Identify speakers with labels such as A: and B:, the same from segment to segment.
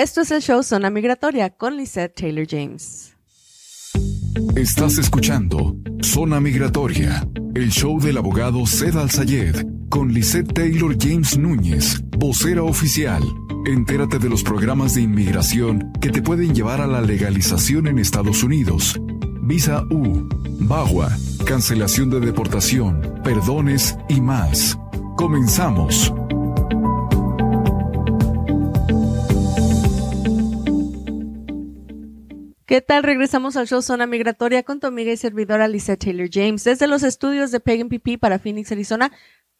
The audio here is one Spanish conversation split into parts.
A: Esto es el show Zona Migratoria con Lisette Taylor James.
B: Estás escuchando Zona Migratoria, el show del abogado Zed Al-Sayed con Lisette Taylor James Núñez, vocera oficial. Entérate de los programas de inmigración que te pueden llevar a la legalización en Estados Unidos. Visa U, BAGUA, cancelación de deportación, perdones y más. Comenzamos.
A: ¿Qué tal? Regresamos al show Zona Migratoria con tu amiga y servidora Lisa Taylor James desde los estudios de Pagan PP para Phoenix, Arizona.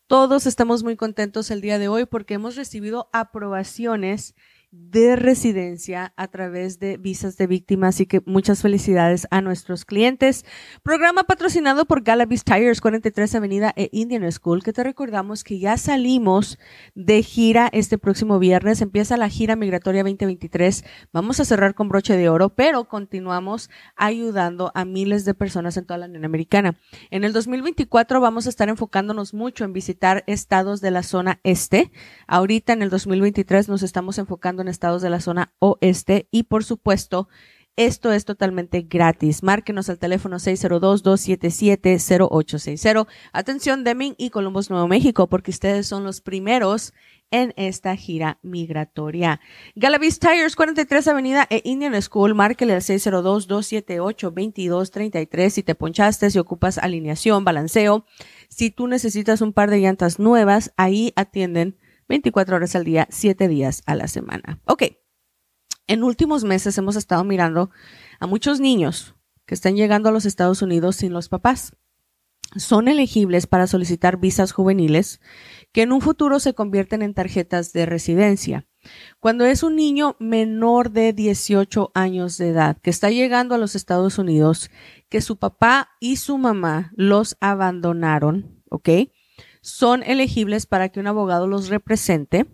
A: Todos estamos muy contentos el día de hoy porque hemos recibido aprobaciones de residencia a través de visas de víctimas. Así que muchas felicidades a nuestros clientes. Programa patrocinado por Galavis Tires, 43 Avenida e Indian School, que te recordamos que ya salimos de gira este próximo viernes. Empieza la gira migratoria 2023. Vamos a cerrar con broche de oro, pero continuamos ayudando a miles de personas en toda la Unión Americana. En el 2024 vamos a estar enfocándonos mucho en visitar estados de la zona este. Ahorita en el 2023 nos estamos enfocando en estados de la zona oeste y por supuesto esto es totalmente gratis. Márquenos al teléfono 602-277-0860. Atención Deming y Columbus, Nuevo México, porque ustedes son los primeros en esta gira migratoria. Galavis Tires, 43 Avenida e Indian School. Márquele al 602-278-2233 si te ponchaste, si ocupas alineación, balanceo. Si tú necesitas un par de llantas nuevas, ahí atienden 24 horas al día, 7 días a la semana. Ok, en últimos meses hemos estado mirando a muchos niños que están llegando a los Estados Unidos sin los papás. Son elegibles para solicitar visas juveniles que en un futuro se convierten en tarjetas de residencia. Cuando es un niño menor de 18 años de edad que está llegando a los Estados Unidos, que su papá y su mamá los abandonaron, ¿ok? Son elegibles para que un abogado los represente,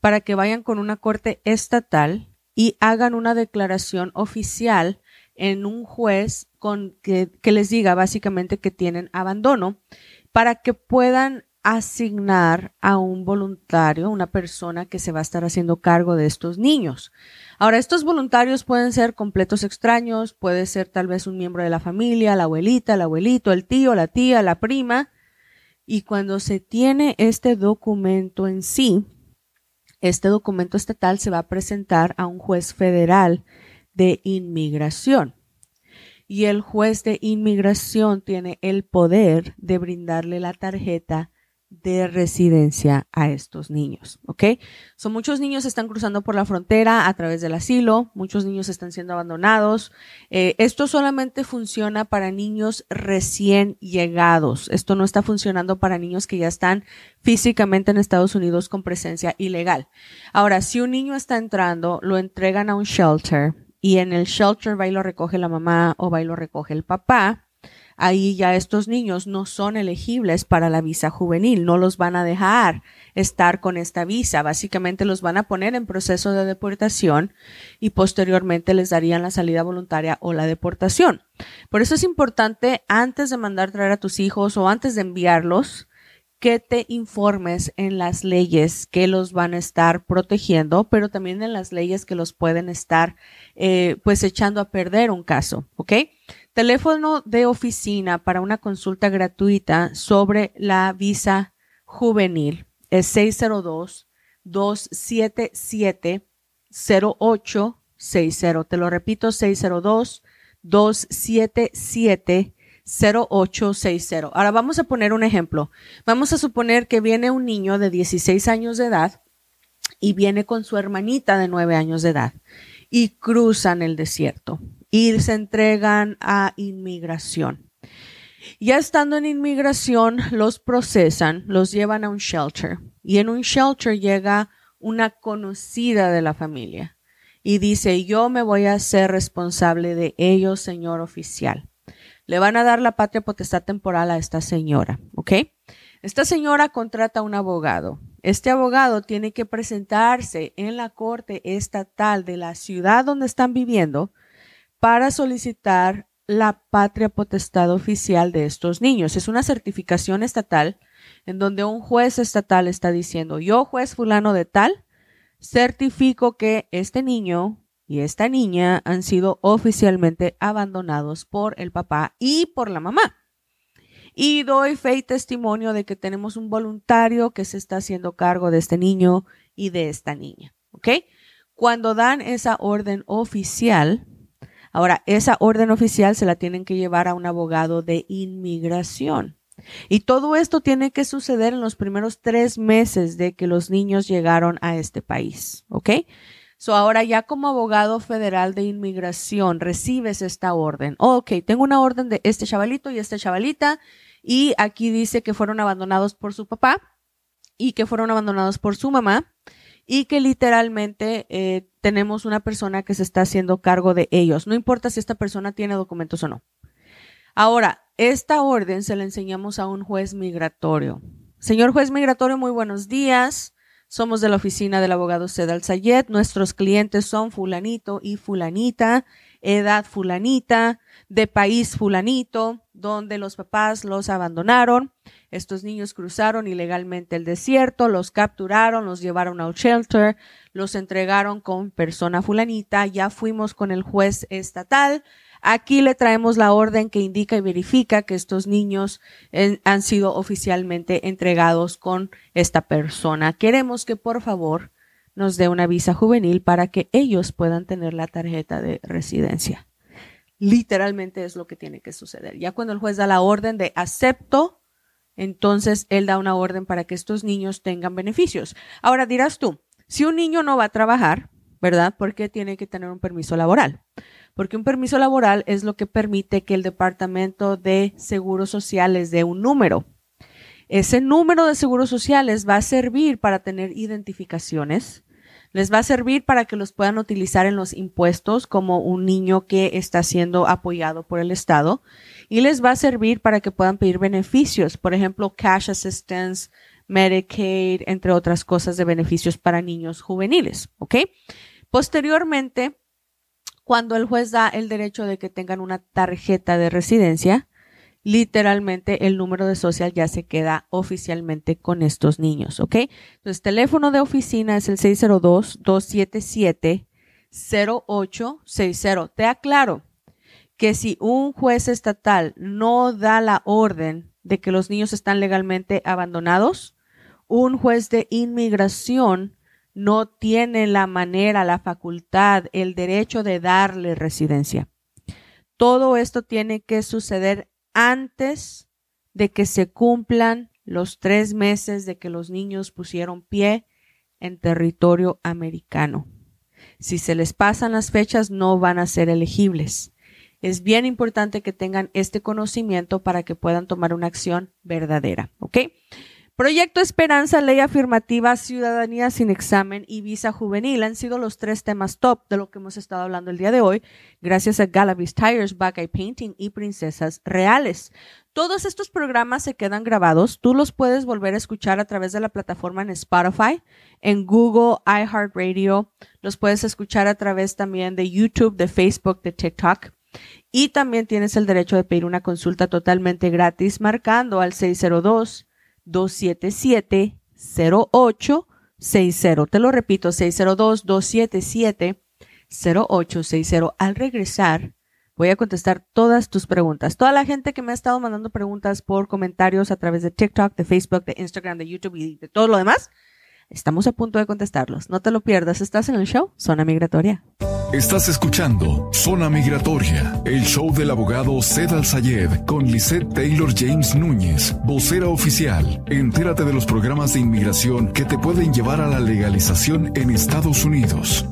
A: para que vayan con una corte estatal y hagan una declaración oficial en un juez con que, les diga básicamente que tienen abandono para que puedan asignar a un voluntario, una persona que se va a estar haciendo cargo de estos niños. Ahora, estos voluntarios pueden ser completos extraños, puede ser tal vez un miembro de la familia, la abuelita, el abuelito, el tío, la tía, la prima, y cuando se tiene este documento en sí, este documento estatal se va a presentar a un juez federal de inmigración. Y el juez de inmigración tiene el poder de brindarle la tarjeta de residencia a estos niños, ¿ok? Son muchos niños están cruzando por la frontera a través del asilo, muchos niños están siendo abandonados. Eh, esto solamente funciona para niños recién llegados. Esto no está funcionando para niños que ya están físicamente en Estados Unidos con presencia ilegal. Ahora, si un niño está entrando, lo entregan a un shelter y en el shelter va y lo recoge la mamá o va y lo recoge el papá ahí ya estos niños no son elegibles para la visa juvenil, no los van a dejar estar con esta visa, básicamente los van a poner en proceso de deportación y posteriormente les darían la salida voluntaria o la deportación. Por eso es importante antes de mandar traer a tus hijos o antes de enviarlos, que te informes en las leyes que los van a estar protegiendo, pero también en las leyes que los pueden estar eh, pues echando a perder un caso, ¿ok? Teléfono de oficina para una consulta gratuita sobre la visa juvenil es 602-277-0860. Te lo repito, 602-277-0860. Ahora vamos a poner un ejemplo. Vamos a suponer que viene un niño de 16 años de edad y viene con su hermanita de 9 años de edad y cruzan el desierto y se entregan a inmigración. Ya estando en inmigración, los procesan, los llevan a un shelter y en un shelter llega una conocida de la familia y dice, yo me voy a ser responsable de ellos, señor oficial. Le van a dar la patria potestad temporal a esta señora, ¿ok? Esta señora contrata a un abogado. Este abogado tiene que presentarse en la corte estatal de la ciudad donde están viviendo para solicitar la patria potestad oficial de estos niños. Es una certificación estatal en donde un juez estatal está diciendo, yo juez fulano de tal, certifico que este niño y esta niña han sido oficialmente abandonados por el papá y por la mamá. Y doy fe y testimonio de que tenemos un voluntario que se está haciendo cargo de este niño y de esta niña. ¿Ok? Cuando dan esa orden oficial, ahora esa orden oficial se la tienen que llevar a un abogado de inmigración. Y todo esto tiene que suceder en los primeros tres meses de que los niños llegaron a este país. ¿Ok? So ahora ya como abogado federal de inmigración recibes esta orden. ok, tengo una orden de este chavalito y esta chavalita y aquí dice que fueron abandonados por su papá y que fueron abandonados por su mamá y que literalmente eh, tenemos una persona que se está haciendo cargo de ellos. No importa si esta persona tiene documentos o no. Ahora, esta orden se la enseñamos a un juez migratorio. Señor juez migratorio, muy buenos días. Somos de la oficina del abogado Sedal Sayed. Nuestros clientes son fulanito y fulanita, edad fulanita, de país fulanito, donde los papás los abandonaron. Estos niños cruzaron ilegalmente el desierto, los capturaron, los llevaron a un shelter, los entregaron con persona fulanita. Ya fuimos con el juez estatal Aquí le traemos la orden que indica y verifica que estos niños han sido oficialmente entregados con esta persona. Queremos que por favor nos dé una visa juvenil para que ellos puedan tener la tarjeta de residencia. Literalmente es lo que tiene que suceder. Ya cuando el juez da la orden de acepto, entonces él da una orden para que estos niños tengan beneficios. Ahora dirás tú, si un niño no va a trabajar, ¿verdad? ¿Por qué tiene que tener un permiso laboral? Porque un permiso laboral es lo que permite que el Departamento de Seguros Sociales dé un número. Ese número de seguros sociales va a servir para tener identificaciones, les va a servir para que los puedan utilizar en los impuestos como un niño que está siendo apoyado por el Estado y les va a servir para que puedan pedir beneficios, por ejemplo, cash assistance, Medicaid, entre otras cosas de beneficios para niños juveniles, ¿ok? Posteriormente, cuando el juez da el derecho de que tengan una tarjeta de residencia, literalmente el número de social ya se queda oficialmente con estos niños, ¿ok? Entonces, teléfono de oficina es el 602-277-0860. Te aclaro que si un juez estatal no da la orden de que los niños están legalmente abandonados, un juez de inmigración no tiene la manera, la facultad, el derecho de darle residencia. Todo esto tiene que suceder antes de que se cumplan los tres meses de que los niños pusieron pie en territorio americano. Si se les pasan las fechas, no van a ser elegibles. Es bien importante que tengan este conocimiento para que puedan tomar una acción verdadera. ¿Ok? Proyecto Esperanza, Ley Afirmativa, Ciudadanía sin examen y Visa Juvenil han sido los tres temas top de lo que hemos estado hablando el día de hoy, gracias a Galavis Tires, Buckeye Painting y Princesas Reales. Todos estos programas se quedan grabados. Tú los puedes volver a escuchar a través de la plataforma en Spotify, en Google, iHeartRadio. Los puedes escuchar a través también de YouTube, de Facebook, de TikTok. Y también tienes el derecho de pedir una consulta totalmente gratis marcando al 602 277-0860. Te lo repito, 602-277-0860. Al regresar, voy a contestar todas tus preguntas. Toda la gente que me ha estado mandando preguntas por comentarios a través de TikTok, de Facebook, de Instagram, de YouTube y de todo lo demás, estamos a punto de contestarlos. No te lo pierdas. Estás en el show Zona Migratoria.
B: Estás escuchando Zona Migratoria, el show del abogado Al Sayed con Lisette Taylor James Núñez, vocera oficial. Entérate de los programas de inmigración que te pueden llevar a la legalización en Estados Unidos.